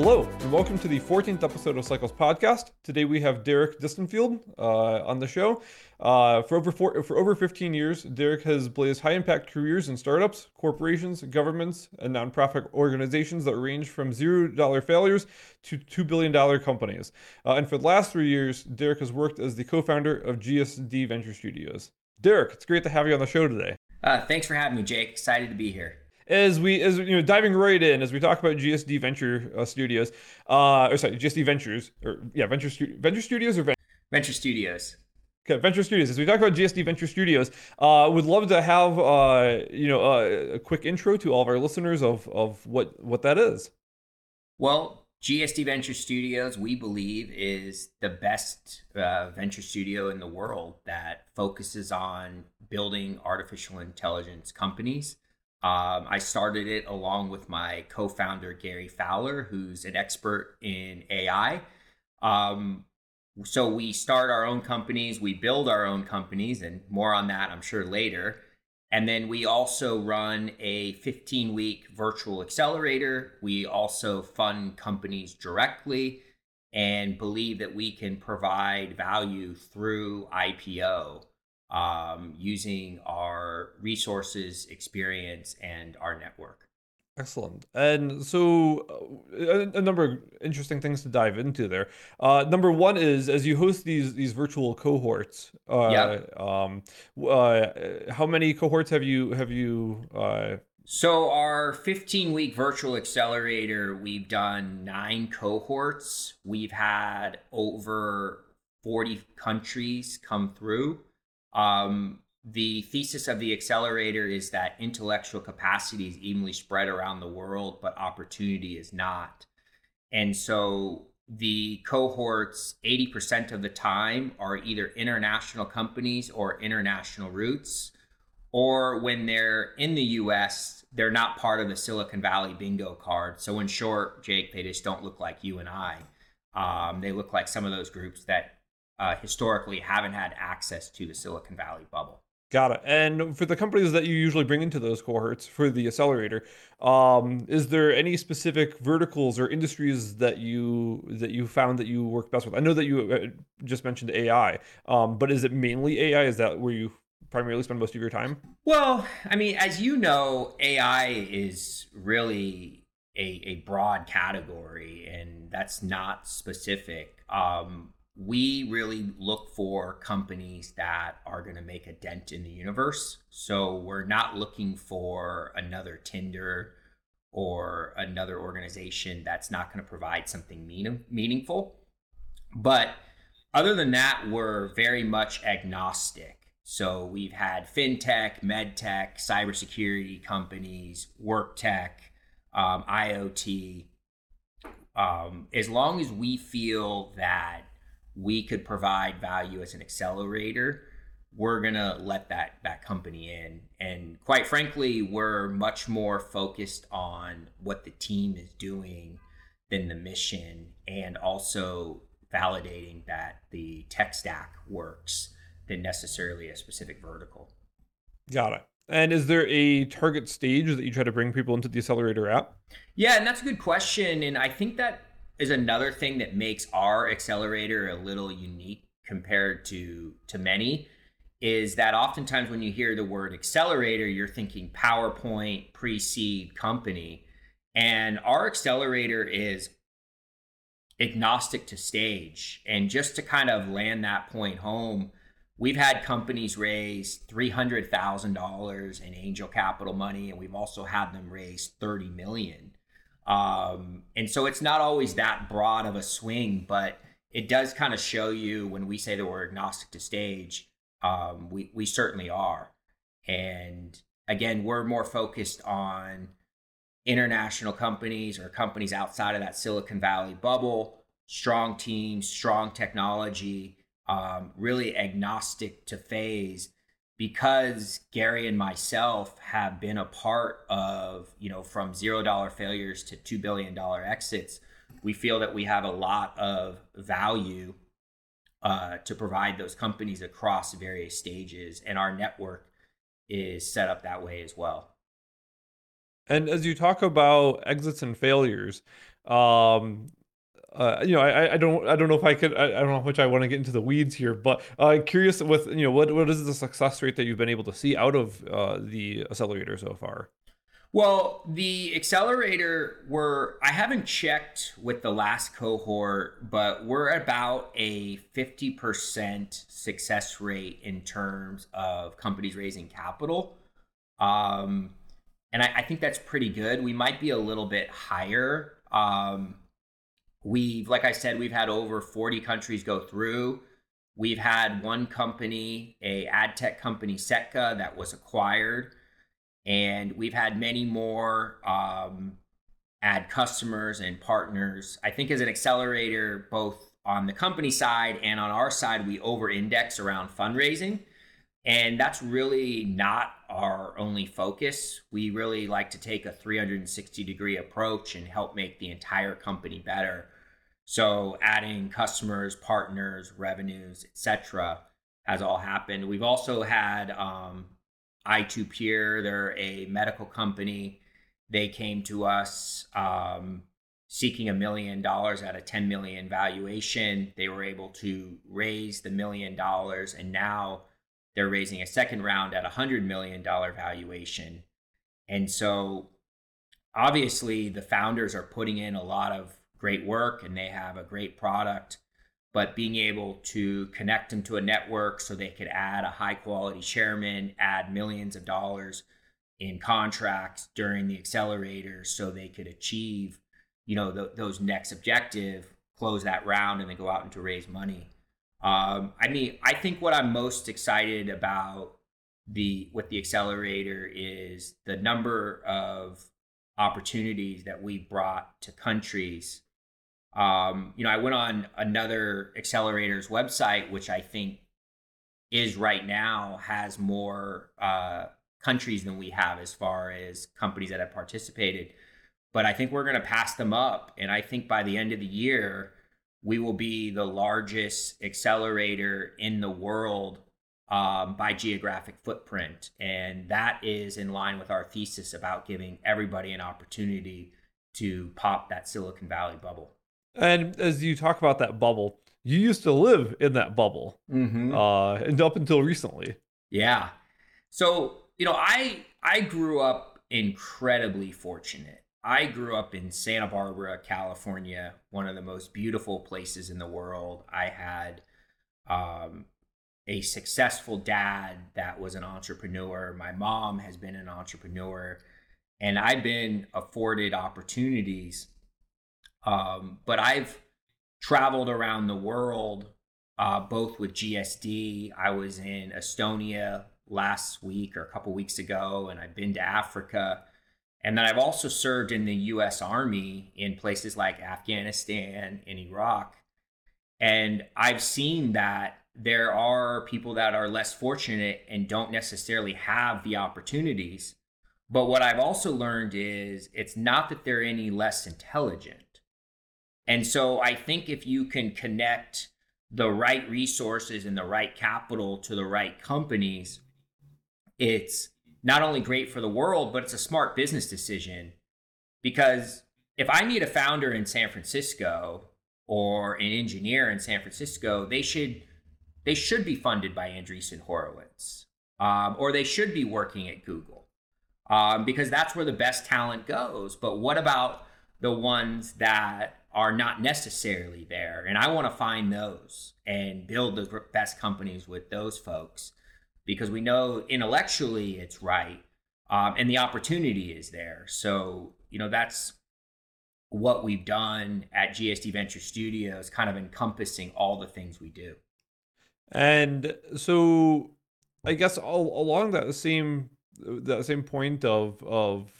Hello, and welcome to the 14th episode of Cycles Podcast. Today we have Derek Distenfield uh, on the show. Uh, for over four, for over 15 years, Derek has blazed high impact careers in startups, corporations, governments, and nonprofit organizations that range from zero dollar failures to two billion dollar companies. Uh, and for the last three years, Derek has worked as the co-founder of GSD Venture Studios. Derek, it's great to have you on the show today. Uh, thanks for having me, Jake. Excited to be here as we as you know diving right in as we talk about GSD Venture uh, Studios, uh, or sorry, GSD Ventures, or yeah, Venture Stu- Venture Studios or Ven- Venture Studios. Okay, Venture Studios. As we talk about GSD Venture Studios, uh, would love to have uh, you know uh, a quick intro to all of our listeners of of what what that is. Well, GSD Venture Studios, we believe, is the best uh, venture studio in the world that focuses on building artificial intelligence companies um, I started it along with my co founder, Gary Fowler, who's an expert in AI. Um, so we start our own companies, we build our own companies, and more on that, I'm sure, later. And then we also run a 15 week virtual accelerator. We also fund companies directly and believe that we can provide value through IPO um, using our resources, experience, and our network. Excellent. And so, uh, a, a, number of interesting things to dive into there. Uh, number one is as you host these these virtual cohorts. Uh, yeah. Um, uh, how many cohorts have you have you? Uh... So our 15 week virtual accelerator, we've done nine cohorts. We've had over 40 countries come through. Um, the thesis of the accelerator is that intellectual capacity is evenly spread around the world, but opportunity is not. And so the cohorts, 80% of the time, are either international companies or international roots. Or when they're in the US, they're not part of the Silicon Valley bingo card. So, in short, Jake, they just don't look like you and I. Um, they look like some of those groups that uh, historically haven't had access to the Silicon Valley bubble. Got it. And for the companies that you usually bring into those cohorts for the accelerator, um, is there any specific verticals or industries that you that you found that you work best with? I know that you uh, just mentioned AI, um, but is it mainly AI? Is that where you primarily spend most of your time? Well, I mean, as you know, AI is really a, a broad category, and that's not specific. Um, we really look for companies that are going to make a dent in the universe. So we're not looking for another Tinder or another organization that's not going to provide something mean- meaningful. But other than that, we're very much agnostic. So we've had fintech, medtech, cybersecurity companies, work tech, um, IoT. Um, as long as we feel that we could provide value as an accelerator we're going to let that that company in. And quite frankly we're much more focused on what the team is doing than the mission and also validating that the tech stack works than necessarily a specific vertical. Got it. And is there a target stage that you try to bring people into the accelerator at yeah and that's a good question and i think that is another thing that makes our accelerator a little unique compared to to many is that oftentimes when you hear the word accelerator you're thinking powerpoint pre-seed company. And our accelerator is agnostic to stage. And just to kind of land that point home we've had companies raise $300000 in angel capital money and we've also had them raise 30 million um, and so it's not always that broad of a swing, but it does kind of show you when we say that we're agnostic to stage, um, we, we certainly are. And again, we're more focused on international companies or companies outside of that Silicon Valley bubble, strong teams, strong technology, um, really agnostic to phase because Gary and myself have been a part of, you know, from zero dollar failures to $2 billion exits, we feel that we have a lot of value uh, to provide those companies across various stages. And our network is set up that way as well. And as you talk about exits and failures, Um, uh, you know, I, I don't I don't know if I could I, I don't know much I want to get into the weeds here, but uh, curious with you know what what is the success rate that you've been able to see out of uh, the accelerator so far? Well, the accelerator, we're, I haven't checked with the last cohort, but we're about a 50% success rate in terms of companies raising capital. Um, and I, I think that's pretty good. We might be a little bit higher. Um, we've, like I said, we've had over 40 countries go through. We've had one company, a ad tech company, Setka, that was acquired and we've had many more um, ad customers and partners. I think as an accelerator, both on the company side and on our side, we over index around fundraising. And that's really not our only focus. We really like to take a 360 degree approach and help make the entire company better. So adding customers, partners, revenues, etc., has all happened. We've also had um, i2Peer, they're a medical company. They came to us um, seeking a million dollars at a 10 million valuation. They were able to raise the million dollars, and now they're raising a second round at a hundred million dollar valuation. And so, obviously, the founders are putting in a lot of great work, and they have a great product but being able to connect them to a network so they could add a high quality chairman, add millions of dollars in contracts during the accelerator so they could achieve, you know, th- those next objective, close that round and then go out and to raise money. Um, I mean, I think what I'm most excited about the with the accelerator is the number of opportunities that we brought to countries um, you know, I went on another accelerator's website, which I think is right now has more uh, countries than we have as far as companies that have participated. But I think we're going to pass them up. And I think by the end of the year, we will be the largest accelerator in the world um, by geographic footprint. And that is in line with our thesis about giving everybody an opportunity to pop that Silicon Valley bubble. And as you talk about that bubble, you used to live in that bubble, mm-hmm. uh, and up until recently. Yeah. So you know, I I grew up incredibly fortunate. I grew up in Santa Barbara, California, one of the most beautiful places in the world. I had um, a successful dad that was an entrepreneur. My mom has been an entrepreneur, and I've been afforded opportunities um, but I've traveled around the world, uh, both with GSD. I was in Estonia last week or a couple weeks ago, and I've been to Africa. And then I've also served in the US Army in places like Afghanistan and Iraq. And I've seen that there are people that are less fortunate and don't necessarily have the opportunities. But what I've also learned is it's not that they're any less intelligent. And so I think if you can connect the right resources and the right capital to the right companies, it's not only great for the world, but it's a smart business decision. Because if I need a founder in San Francisco or an engineer in San Francisco, they should they should be funded by Andreessen Horowitz, um, or they should be working at Google, um, because that's where the best talent goes. But what about the ones that are not necessarily there. And I want to find those and build the best companies with those folks because we know intellectually it's right um, and the opportunity is there. So, you know, that's what we've done at GSD Venture Studios, kind of encompassing all the things we do. And so, I guess all along that same that same point of of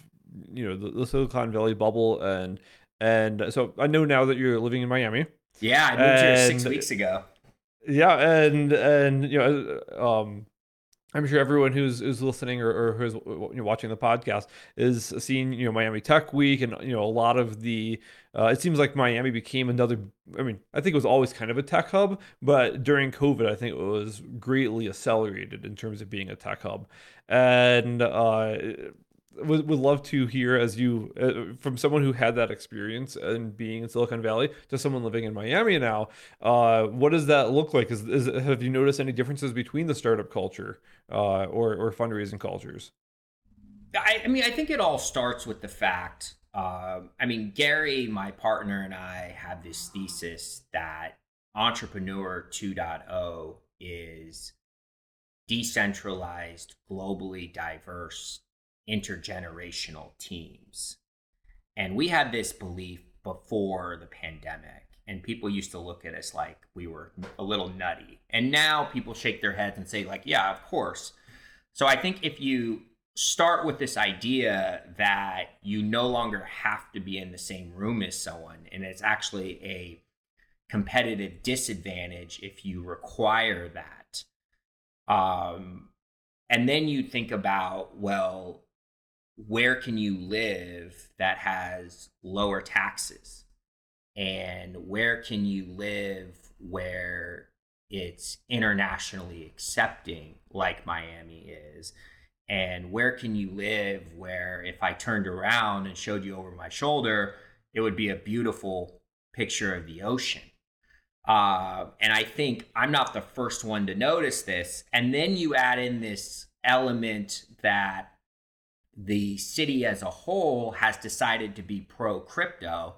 you know the, the Silicon Valley bubble and and so I know now that you're living in Miami. Yeah, I moved and, here six weeks ago. Yeah, and and you know, um, I'm sure everyone who's who's listening or, or who's you know, watching the podcast is seeing you know Miami Tech Week and you know a lot of the. Uh, it seems like Miami became another. I mean, I think it was always kind of a tech hub, but during COVID, I think it was greatly accelerated in terms of being a tech hub, and uh, would, would love to hear as you uh, from someone who had that experience and being in Silicon Valley to someone living in Miami now. Uh, what does that look like? Is, is have you noticed any differences between the startup culture uh, or or fundraising cultures? I, I mean, I think it all starts with the fact. Uh, I mean, Gary, my partner, and I have this thesis that Entrepreneur 2.0 is decentralized, globally diverse, intergenerational teams. And we had this belief before the pandemic. And people used to look at us like we were a little nutty. And now people shake their heads and say, like, yeah, of course. So I think if you start with this idea that you no longer have to be in the same room as someone, and it's actually a competitive disadvantage if you require that. Um, and then you think about, well, where can you live that has lower taxes? And where can you live where it's internationally accepting, like Miami is? And where can you live where if I turned around and showed you over my shoulder, it would be a beautiful picture of the ocean? Uh, and I think I'm not the first one to notice this. And then you add in this element that the city as a whole has decided to be pro crypto.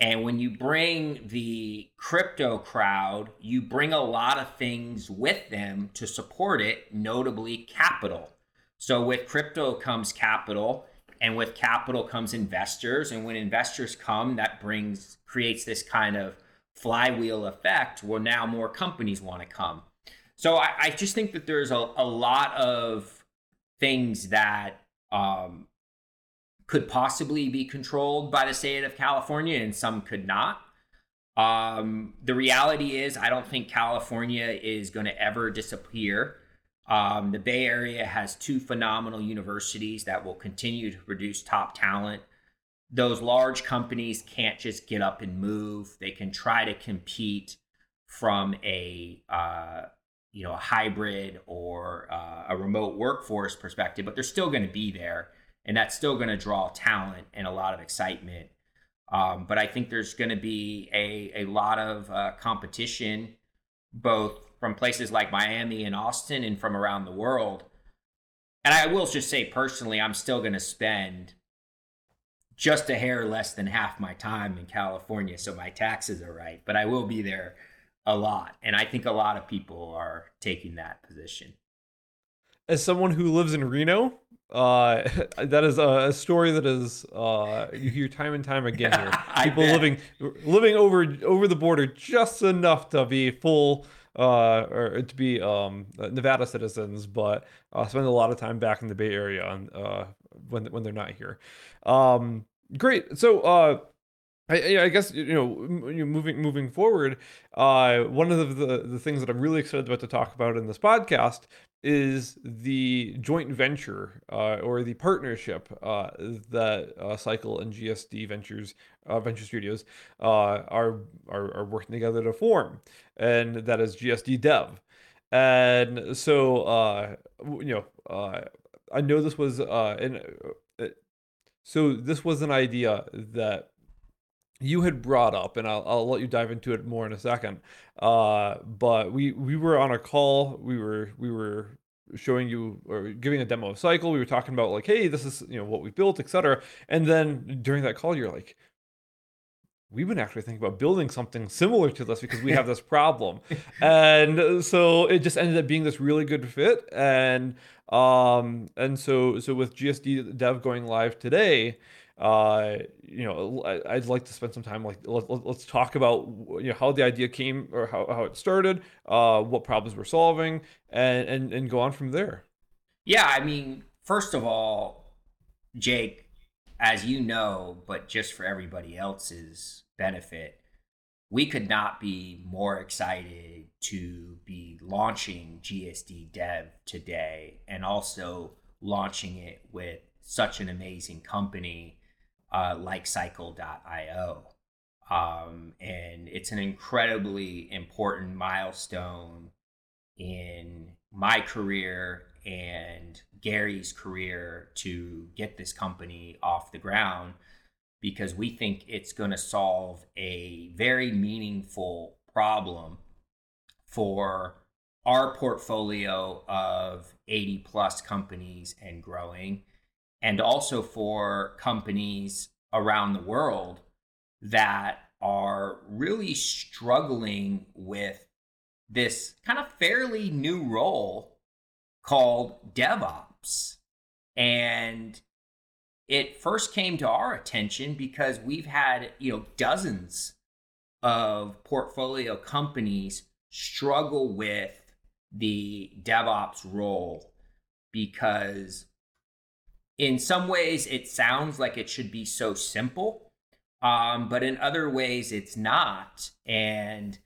And when you bring the crypto crowd, you bring a lot of things with them to support it, notably capital. So with crypto comes capital, and with capital comes investors. And when investors come, that brings creates this kind of flywheel effect where now more companies want to come. So I, I just think that there's a, a lot of things that um, could possibly be controlled by the state of California and some could not. Um, the reality is, I don't think California is going to ever disappear. Um, the Bay Area has two phenomenal universities that will continue to produce top talent those large companies can't just get up and move. They can try to compete from a uh, you know a hybrid or uh, a remote workforce perspective, but they're still going to be there, and that's still going to draw talent and a lot of excitement. Um, but I think there's going to be a a lot of uh, competition, both from places like Miami and Austin, and from around the world. And I will just say personally, I'm still going to spend just a hair less than half my time in California, so my taxes are right. But I will be there a lot, and I think a lot of people are taking that position. As someone who lives in Reno, uh, that is a, story that is uh, you hear time and time again here. People living living over over the border just enough to be full uh, or to be um, Nevada citizens, but uh, spend a lot of time back in the Bay Area on, uh, when when they're not here. Um, great. So uh, I, I, guess you know, moving moving forward, uh, one of the, the things that I'm really excited about to talk about in this podcast is the joint venture uh, or the partnership uh, that uh, Cycle and GSD Ventures uh, Venture Studios uh, are, are are working together to form, and that is GSD Dev. And so, you know, I know this was an so this was an idea that you had brought up, and I'll, I'll let you dive into it more in a second. Uh, but we we were on a call. We were we were showing you or giving a demo of Cycle. We were talking about like, hey, this is you know what we built, etc. And then during that call, you're like, we've been actually thinking about building something similar to this because we have this problem. and so it just ended up being this really good fit. And um and so so with GSD dev going live today, uh, you know, I, would like to spend some time like let, let, talk about you know how the idea came or how, how it started, uh, what problems we're solving, and and and go on from there. Yeah, I mean, first of all, Jake, as you know, but just for everybody else's benefit, we could not be more excited to be launching GSD Dev today and also launching it with such an amazing company uh, like cycle.io. Um, and it's an incredibly important milestone in my career and Gary's career to get this company off the ground because we think it's going to solve a very meaningful problem for our portfolio of 80 plus companies and growing, and also for companies around the world that are really struggling with this kind of fairly new role called DevOps. And it first came to our attention because we've had, you know, dozens of portfolio companies struggle with the DevOps role because in some ways it sounds like it should be so simple um, but in other ways it's not. And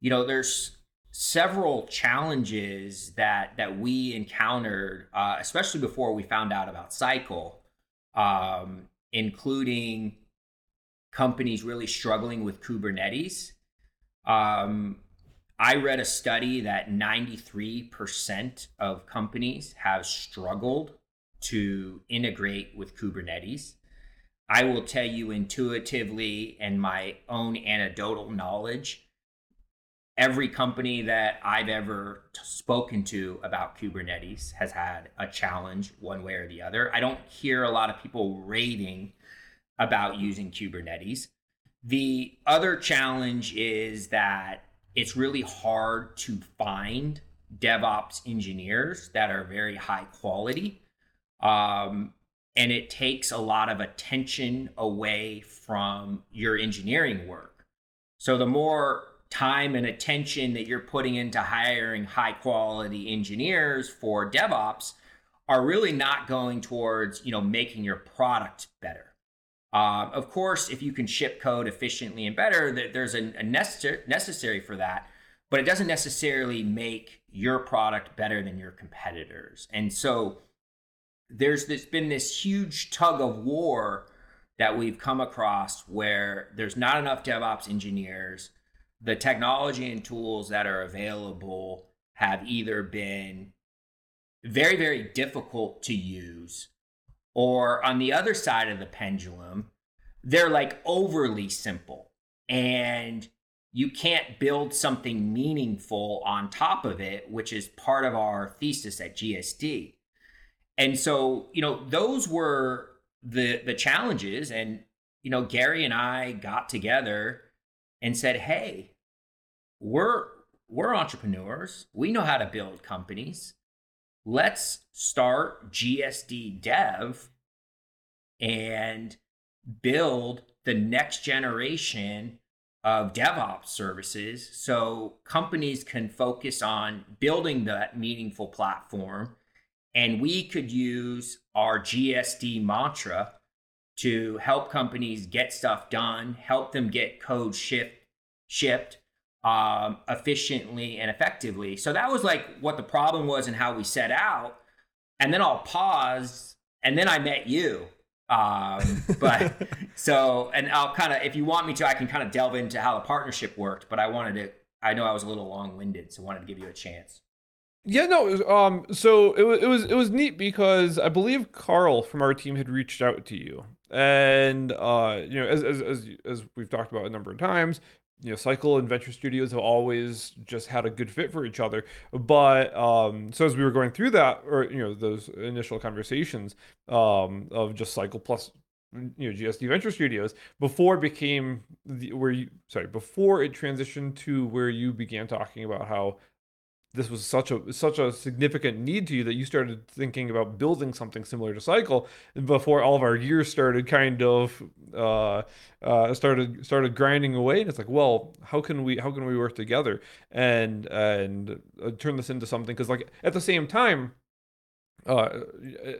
you know there's several challenges that that we encountered uh, especially before we found out about cycle um, including companies really struggling with kubernetes. Um, I read a study that 93% of companies have struggled to integrate with Kubernetes. I will tell you intuitively and my own anecdotal knowledge, every company that I've ever t- spoken to about Kubernetes has had a challenge one way or the other. I don't hear a lot of people raving about using Kubernetes. The other challenge is that it's really hard to find DevOps engineers that are very high quality. Um, and it takes a lot of attention away from your engineering work. So the more time and attention that you're putting into hiring high quality engineers for DevOps are really not going towards, you know, making your product better. Uh, of course, if you can ship code efficiently and better, that there's a, a necessary necessary for that, but it doesn't necessarily make your product better than your competitors. And so there's this, been this huge tug of war that we've come across where there's not enough DevOps engineers. The technology and tools that are available have either been very, very difficult to use or on the other side of the pendulum, they're like overly simple and you can't build something meaningful on top of it, which is part of our thesis at GSD. And so, you know, those were the the challenges and you know, Gary and I got together and said, "Hey, we're we're entrepreneurs. We know how to build companies let's start GSD Dev and build the next generation of DevOps services so companies can focus on building that meaningful platform. And we could use our GSD mantra to help companies get stuff done, help them get code shipped, shipped um, efficiently and effectively. So that was like what the problem was and how we set out. And then I'll pause, and then I met you. Um, but so, and I'll kind of, if you want me to, I can kind of delve into how the partnership worked. But I wanted to, I know I was a little long winded, so I wanted to give you a chance. Yeah, no, um, so it was it was it was neat because I believe Carl from our team had reached out to you, and uh, you know, as as as, as we've talked about a number of times, you know, Cycle and Venture Studios have always just had a good fit for each other. But um, so as we were going through that, or you know, those initial conversations um, of just Cycle plus you know GSD Venture Studios before it became the, where you sorry before it transitioned to where you began talking about how this was such a such a significant need to you that you started thinking about building something similar to Cycle before all of our gears started kind of uh, uh, started started grinding away. And it's like, well, how can we how can we work together and and uh, turn this into something? Because like at the same time. Uh,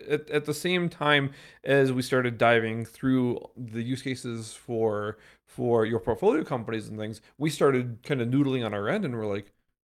at, at the same time as we started diving through the use cases for for your portfolio companies and things, we started kind of noodling on our end, and we're like,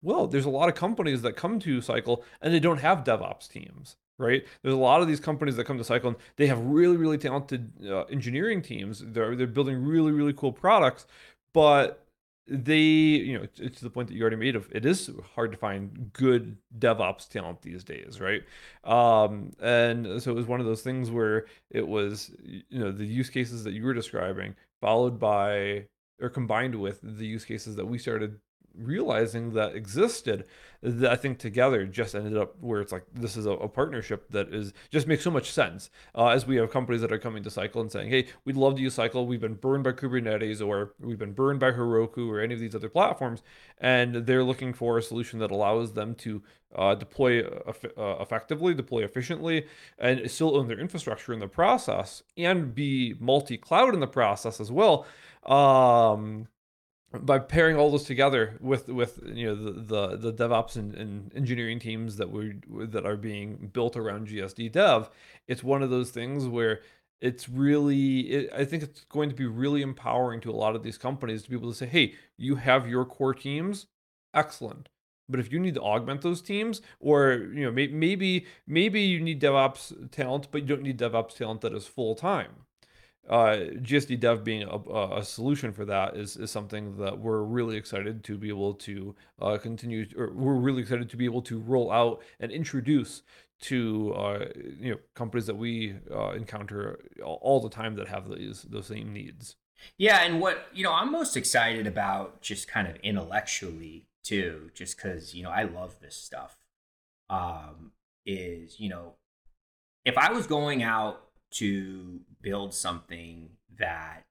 well, there's a lot of companies that come to Cycle and they don't have DevOps teams, right? There's a lot of these companies that come to Cycle and they have really, really talented uh, engineering teams. They're they're building really, really cool products, but they, you know, to the point that you already made of, it is hard to find good DevOps talent these days, right? Um, and so it was one of those things where it was, you know, the use cases that you were describing, followed by or combined with the use cases that we started realizing that existed that I think together just ended up where it's like this is a, a partnership that is just makes so much sense uh, as we have companies that are coming to Cycle and saying, hey, we'd love to use Cycle. We've been burned by Kubernetes or we've been burned by Heroku or any of these other platforms, and they're looking for a solution that allows them to uh, deploy uh, effectively, deploy efficiently, and still own their infrastructure in the process and be multi-cloud in the process as well. Um, by pairing all those together with with you know the the, the DevOps and, and, engineering teams that we that are being built around GSD Dev, it's one of those things where it's really it, I think it's going to be really empowering to a lot of these companies to be able to say, hey, you have your core teams, excellent. But if you need to augment those teams, or you know maybe maybe you need DevOps talent, but you don't need DevOps talent that is full time uh, GSD Dev being a, a, solution for that is, is something that we're really excited to be able to uh, continue, or we're really excited to be able to roll out and introduce to uh, you know companies that we uh, encounter all the time that have these those same needs. Yeah, and what you know, I'm most excited about just kind of intellectually too, just because you know I love this stuff. Um, is you know, if I was going out to build something that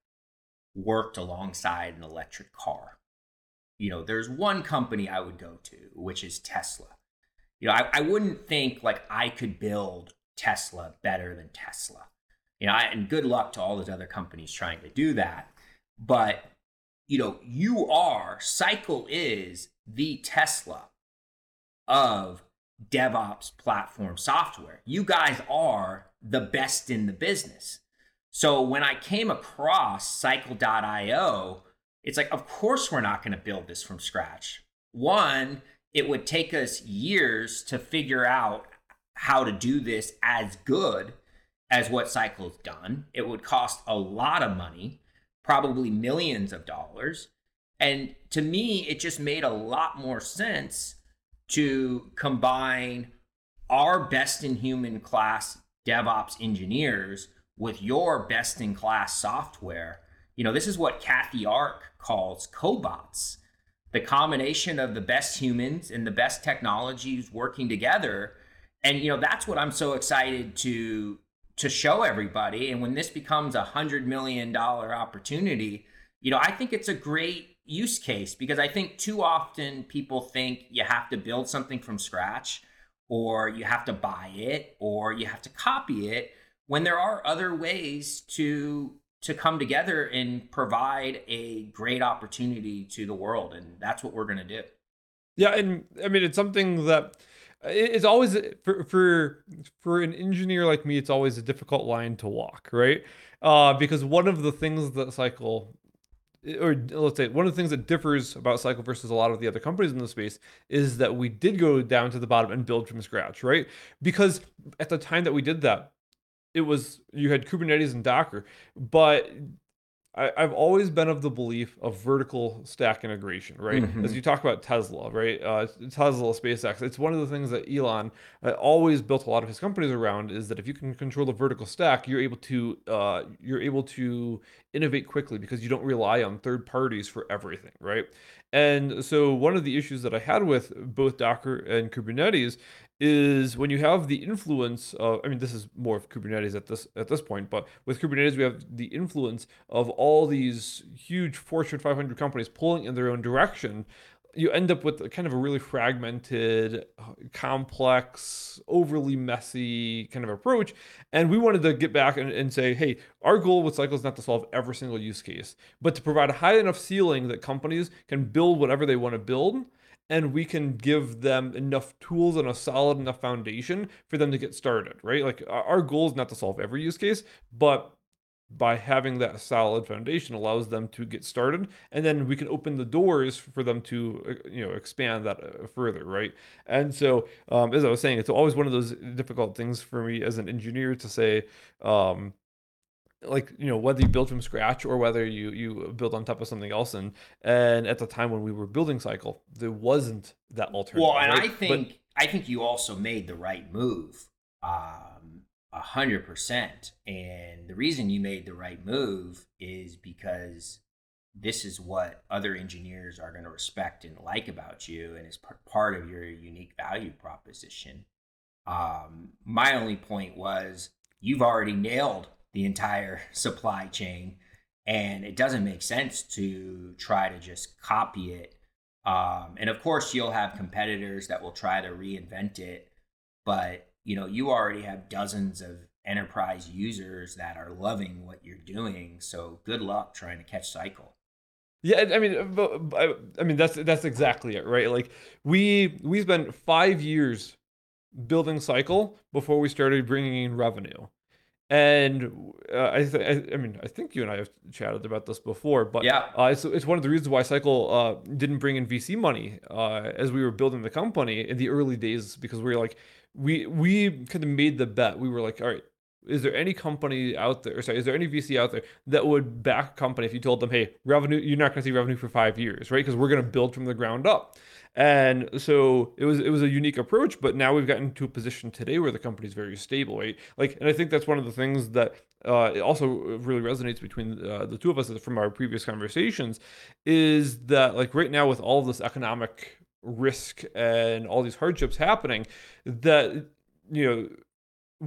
worked alongside an electric car. You know, there's one company I would go to, which is Tesla. You know, I, I wouldn't think like I could build Tesla better than Tesla. You know, I, and good luck to all those other companies trying to do that. But, you know, you are, Cycle is the Tesla of DevOps platform software. You guys are the best in the business. So when I came across cycle.io, it's like, of course, we're not going to build this from scratch. One, it would take us years to figure out how to do this as good as what Cycle's done. It would cost a lot of money, probably millions of dollars. And to me, it just made a lot more sense to combine our best in human class DevOps engineers with your best in class software. You know, this is what Kathy Ark calls cobots. The combination of the best humans and the best technologies working together. And you know, that's what I'm so excited to to show everybody. And when this becomes a hundred million dollar opportunity, you know, I think it's a great use case because I think too often people think you have to build something from scratch or you have to buy it or you have to copy it when there are other ways to to come together and provide a great opportunity to the world and that's what we're going to do yeah and i mean it's something that it's always for for for an engineer like me it's always a difficult line to walk right uh, because one of the things that cycle or let's say one of the things that differs about Cycle versus a lot of the other companies in the space is that we did go down to the bottom and build from scratch, right? Because at the time that we did that, it was you had Kubernetes and Docker, but I, have always been of the belief of vertical stack integration, right? Mm-hmm. As you talk about Tesla, right? Uh, Tesla, SpaceX, it's one of the things that Elon uh, always built a lot of his companies around is that if you can control the vertical stack, you're able to uh, you're able to innovate quickly because you don't rely on third parties for everything, right? And so one of the issues that I had with both Docker and Kubernetes is when you have the influence of I mean this is more of Kubernetes at this at this point, but with Kubernetes we have the influence of all these huge Fortune 500 companies pulling in their own direction. You end up with kind of a really fragmented, complex, overly messy kind of approach. And we wanted to get back and, and say, hey, our goal with Cycle is not to solve every single use case, but to provide a high enough ceiling that companies can build whatever they want to build and we can give them enough tools and a solid enough foundation for them to get started, right? Like our goal is not to solve every use case, but by having that solid foundation allows them to get started and then we can open the doors for them to uh, you know expand that uh, further right and so um, as i was saying it's always one of those difficult things for me as an engineer to say um, like you know whether you build from scratch or whether you you build on top of something else. And and at the time when we were building cycle there wasn't that alternative well and right? i think but, i think you also made the right move um a hundred percent. And the reason you made the right move is because this is what other engineers are going to respect and like about you and is part of your unique value proposition. Um my only point was you've already nailed the entire supply chain. And it doesn't make sense to try to just copy it. Um, and of course you'll have competitors that will try to reinvent it. But you know you already have dozens of enterprise users that are loving what you're doing. So good luck trying to catch cycle. Yeah i mean i mean that's that's exactly it right? Like we we spent five years building cycle before we started bringing in revenue and uh, I, th- I, I mean, I think you and I have chatted about this before, but yeah, uh, it's, it's one of the reasons why Cycle uh, didn't bring in VC money uh, as we were building the company in the early days because we were like, we we kind of made the bet. We were like, all right, is there any company out there, sorry, is there any VC out there that would back a company if you told them, hey, revenue, you're not going to see revenue for five years, right? Because we're going to build from the ground up. And so it was it was a unique approach, but now we've gotten to a position today where the company is very stable, right? Like, and I think that's one of the things that uh, also really resonates between uh, the two of us from our previous conversations, is that like right now with all this economic risk and all these hardships happening, that you know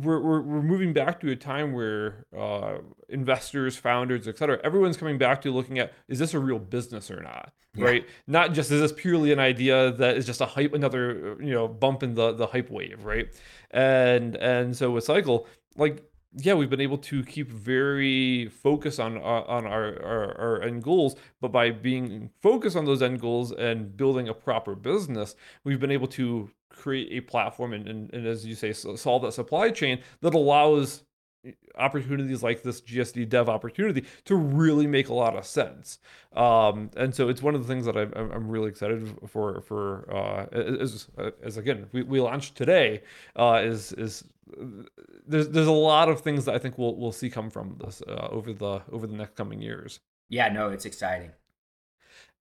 we're, we're, we're moving back to a time where uh, investors, founders, et cetera, everyone's coming back to looking at is this a real business or not, yeah. right? Not just is this purely an idea that is just a hype, another you know bump in the the hype wave, right? And and so with Cycle, like yeah, we've been able to keep very focused on uh, on our, our, our end goals, but by being focused on those end goals and building a proper business, we've been able to create a platform and, and, and as you say, solve that supply chain that allows opportunities like this GSD dev opportunity to really make a lot of sense. Um, and so it's one of the things that I'm, I'm really excited for, for, uh, as, as again, we, we launched today, uh, is, is there's, there's a lot of things that I think we'll, we'll see come from this, uh, over the, over the next coming years. Yeah, no, it's exciting.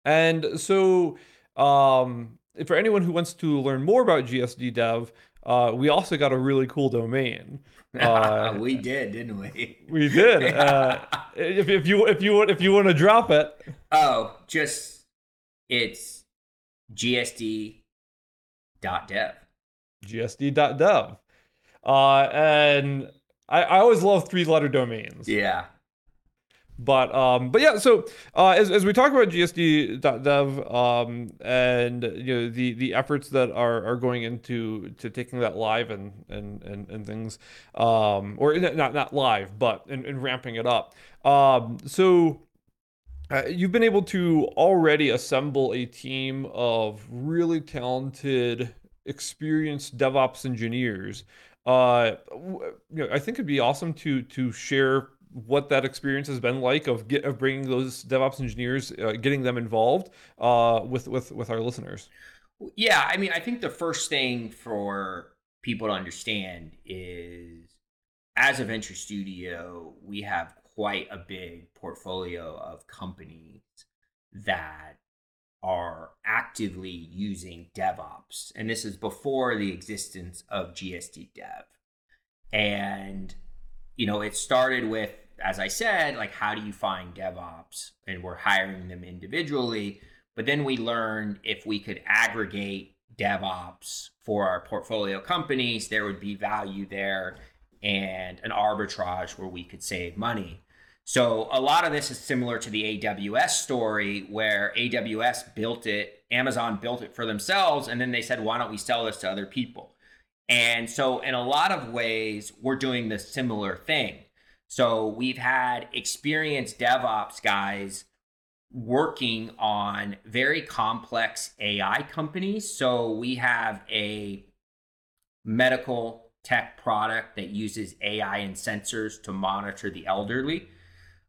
And so, um, for anyone who wants to learn more about GSD Dev, uh, we also got a really cool domain. Uh, we did, didn't we? We did. Uh, if, if you if you if you want to drop it. Oh, just it's gsd.dev. gsd.dev. Uh, and I, I always love three letter domains. Yeah. But um, but yeah, so uh, as, as we talk about GSD.dev um, and you know the the efforts that are, are going into to taking that live and and and, and things, um, or not not live, but in, in ramping it up. Um, so uh, you've been able to already assemble a team of really talented, experienced DevOps engineers. Uh, you know, I think it'd be awesome to to share what that experience has been like of get, of bringing those DevOps engineers, uh, getting them involved uh, with with with our listeners. Yeah, I mean, I think the first thing for people to understand is, as a venture studio, we have quite a big portfolio of companies that are actively using DevOps, and this is before the existence of GSD Dev, and you know, it started with, as I said, like how do you find DevOps? And we're hiring them individually. But then we learned if we could aggregate DevOps for our portfolio companies, there would be value there and an arbitrage where we could save money. So a lot of this is similar to the AWS story where AWS built it, Amazon built it for themselves, and then they said, why don't we sell this to other people? And so, in a lot of ways, we're doing the similar thing. So, we've had experienced DevOps guys working on very complex AI companies. So, we have a medical tech product that uses AI and sensors to monitor the elderly.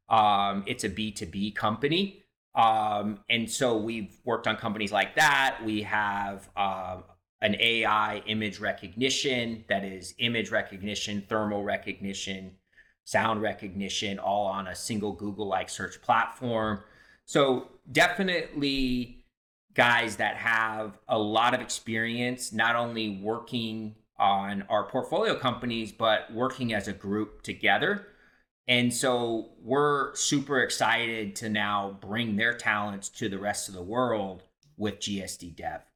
Um, it's a B2B company. Um, and so we've worked on companies like that. We have uh, an AI image recognition that is image recognition, thermal recognition, sound recognition, all on a single Google like search platform. So, definitely guys that have a lot of experience, not only working on our portfolio companies, but working as a group together. And so we're super excited to now bring their talents to the rest of the world with GSD Dev.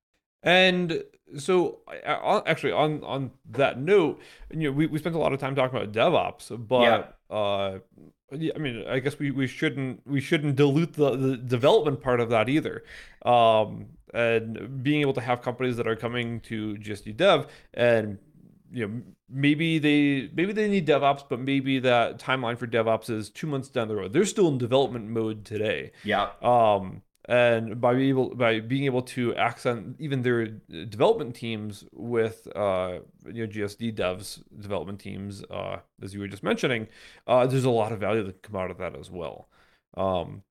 And so, actually, on on that note, you know, we, we spent a lot of time talking about DevOps, but yeah. uh, yeah, I mean, I guess we, we shouldn't we shouldn't dilute the, the development part of that either. Um, and being able to have companies that are coming to GSD Dev and you know maybe they maybe they need DevOps, but maybe that timeline for DevOps is two months down the road. They're still in development mode today. Yeah. Um, and by being able by being able to accent even their development teams with uh, you know GSD devs development teams, uh, as you were just mentioning, uh, there's a lot of value that can come out of that as well. Um,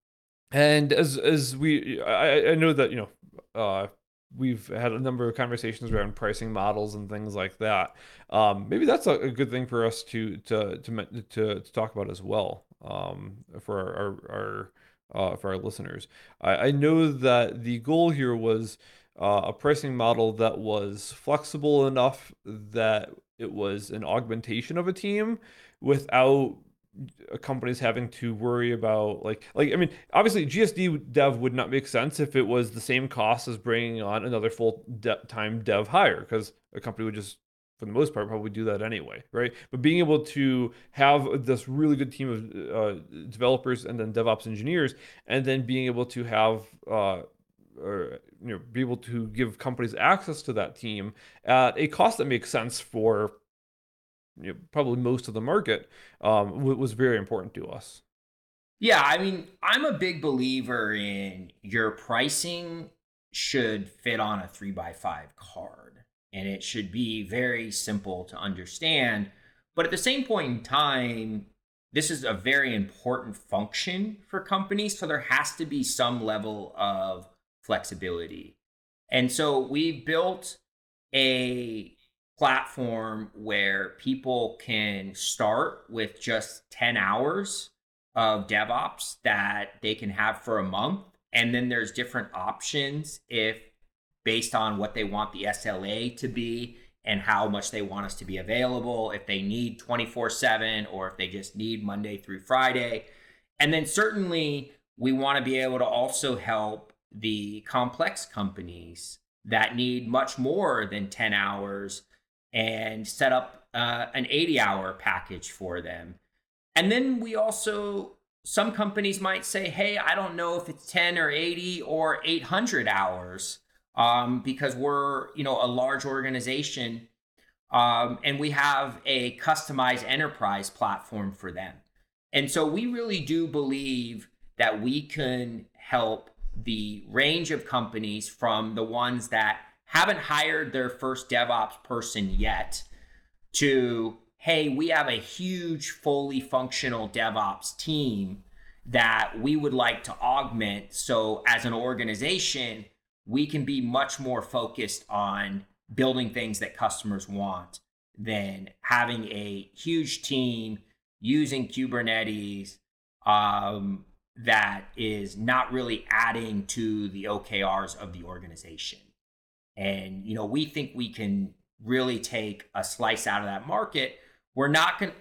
and as as we, I, I know that you know uh, we've had a number of conversations around pricing models and things like that. Um, maybe that's a, a, good thing for us to to to to, to talk about as well um, for our, our, our uh, for our listeners. I, I, know that the goal here was uh, a pricing model that was flexible enough that it was an augmentation of a team without a companies having to worry about like like I mean obviously GSD dev would not make sense if it was the same cost as bringing on another full de- time dev hire because a company would just for the most part probably do that anyway right but being able to have this really good team of uh, developers and then DevOps engineers and then being able to have uh, or you know be able to give companies access to that team at a cost that makes sense for you know, probably most of the market um, was very important to us. Yeah, I mean, I'm a big believer in your pricing should fit on a three by five card and it should be very simple to understand. But at the same point in time, this is a very important function for companies. So there has to be some level of flexibility. And so we built a platform where people can start with just 10 hours of DevOps that they can have for a month. And then there's different options if based on what they want the SLA to be and how much they want us to be available, if they need 24 7 or if they just need Monday through Friday. And then certainly we want to be able to also help the complex companies that need much more than 10 hours and set up uh, an 80 hour package for them. And then we also, some companies might say, hey, I don't know if it's 10 or 80 or 800 hours um, because we're, you know, a large organization um, and we have a customized enterprise platform for them. And so we really do believe that we can help the range of companies from the ones that haven't hired their first DevOps person yet to, hey, we have a huge, fully functional DevOps team that we would like to augment. So, as an organization, we can be much more focused on building things that customers want than having a huge team using Kubernetes um, that is not really adding to the OKRs of the organization. And, you know, we think we can really take a slice out of that market. We're not going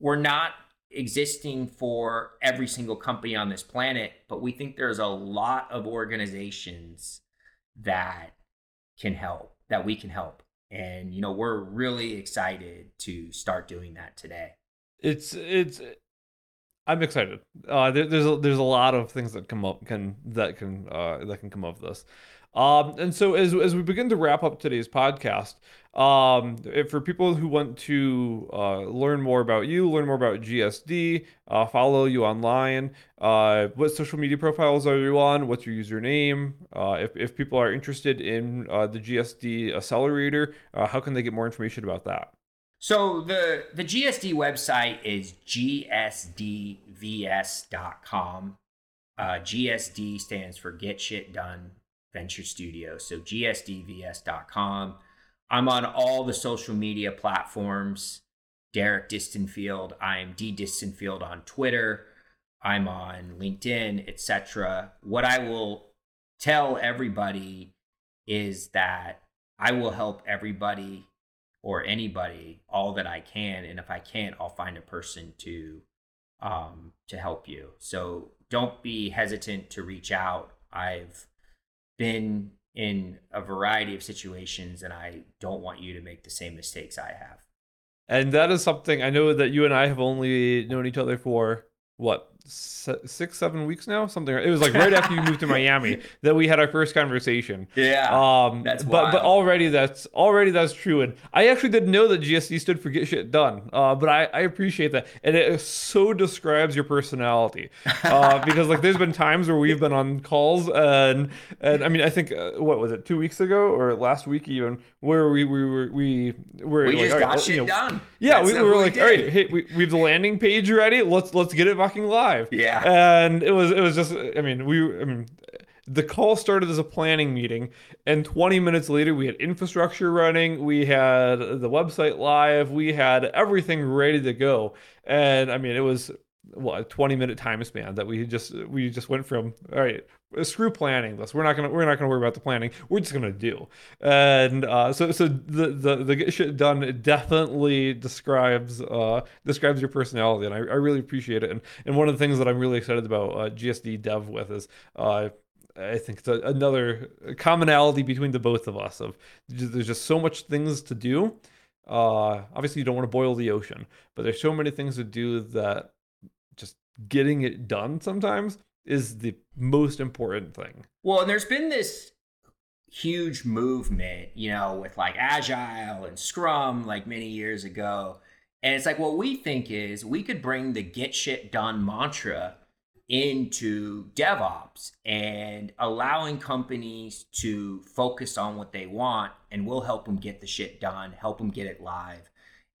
we're not existing for every single company on this planet, but we think there's a lot of organizations that can help, that we can help. And you know, we're really excited to start doing that today. It's it's I'm excited. Uh, there, there's a, there's a lot of things that come up can that can uh, that can come of this. Um, and so as, as we begin to wrap up today's podcast, um, for people who want to uh, learn more about you, learn more about GSD, uh, follow you online, uh, what social media profiles are you on? What's your username? Uh, if, if people are interested in uh, the GSD accelerator, uh, how can they get more information about that? So the the GSD website is gsdvs.com. Uh, GSD stands for Get Shit Done Venture Studio. So gsdvs.com. I'm on all the social media platforms. Derek Distenfeld. I'm D Distenfeld on Twitter. I'm on LinkedIn, etc. What I will tell everybody is that I will help everybody or anybody all that I can, and if I can't, I'll find a person to um, to help you. So don't be hesitant to reach out. I've been in a variety of situations, and I don't want you to make the same mistakes I have. And that is something I know that you and I have only known each other for what six seven weeks now something it was like right after you moved to miami that we had our first conversation. Yeah um that's but wild. but already that's already that's true and i actually didn't know that gsd stood for get shit done uh but i i appreciate that and it so describes your personality uh because like there's been times where we've been on calls and and i mean i think uh, what was it two weeks ago or last week even where we we were we were we like, just got right, shit you know, done. yeah we, we, were like all right hey we, we have the landing page ready let's let's get it fucking live yeah yeah. And it was it was just I mean, we I mean the call started as a planning meeting and 20 minutes later we had infrastructure running we had the website live we had everything ready to go and i mean it was what a 20 minute time span that we just we just went from all right screw planning this we're not gonna we're not gonna worry about the planning we're just gonna do and uh, so so the the the get shit done definitely describes uh describes your personality and I, I really appreciate it and and one of the things that i'm really excited about uh, gsd dev with is uh I think it's a, another commonality between the both of us of there's just so much things to do. Uh, obviously you don't want to boil the ocean, but there's so many things to do that getting it done sometimes is the most important thing. Well, and there's been this huge movement, you know, with like Agile and Scrum like many years ago. And it's like what we think is we could bring the get shit done mantra into DevOps and allowing companies to focus on what they want and we'll help them get the shit done, help them get it live.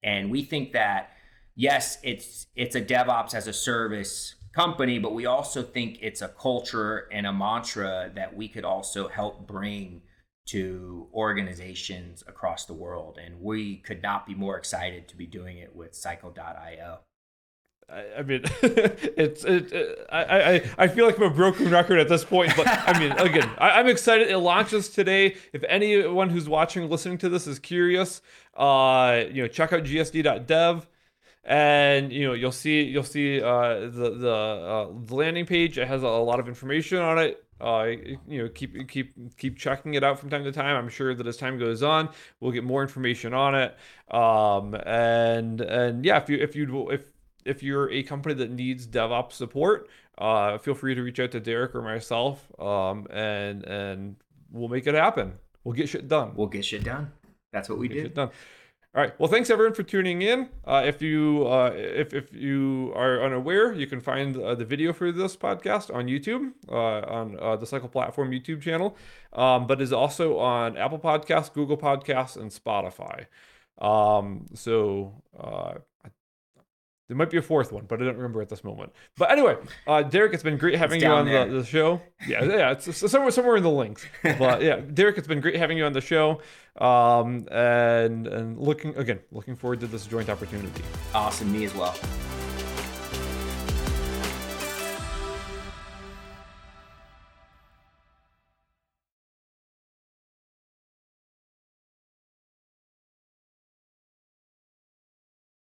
And we think that yes, it's it's a DevOps as a service company, but we also think it's a culture and a mantra that we could also help bring to organizations across the world. And we could not be more excited to be doing it with Cycle.io. I, mean, it's it, it, I, I I feel like I'm a broken record at this point, but I mean, again, I, am excited. It launches today. If anyone who's watching, listening to this is curious, uh, you know, check out gsd.dev and you know you'll see you'll see uh, the the, uh, the landing page. It has a, lot of information on it. Uh, you know, keep keep keep checking it out from time to time. I'm sure that as time goes on, we'll get more information on it. Um, and and yeah, if you if you if if you're a company that needs DevOps support, uh, feel free to reach out to Derek or myself, um, and and we'll make it happen. We'll get shit done. We'll get shit done. That's what we we'll do. All right. Well, thanks everyone for tuning in. Uh, if you uh, if if you are unaware, you can find uh, the video for this podcast on YouTube uh, on uh, the Cycle Platform YouTube channel, um, but is also on Apple Podcasts, Google Podcasts, and Spotify. Um, so uh, there might be a fourth one, but I don't remember at this moment. But anyway, uh, Derek, it's been great having you on the, the, show. Yeah, yeah, it's, it's, somewhere somewhere in the links. But yeah, Derek, it's been great having you on the show. Um, and and looking again, looking forward to this joint opportunity. Awesome, me as well.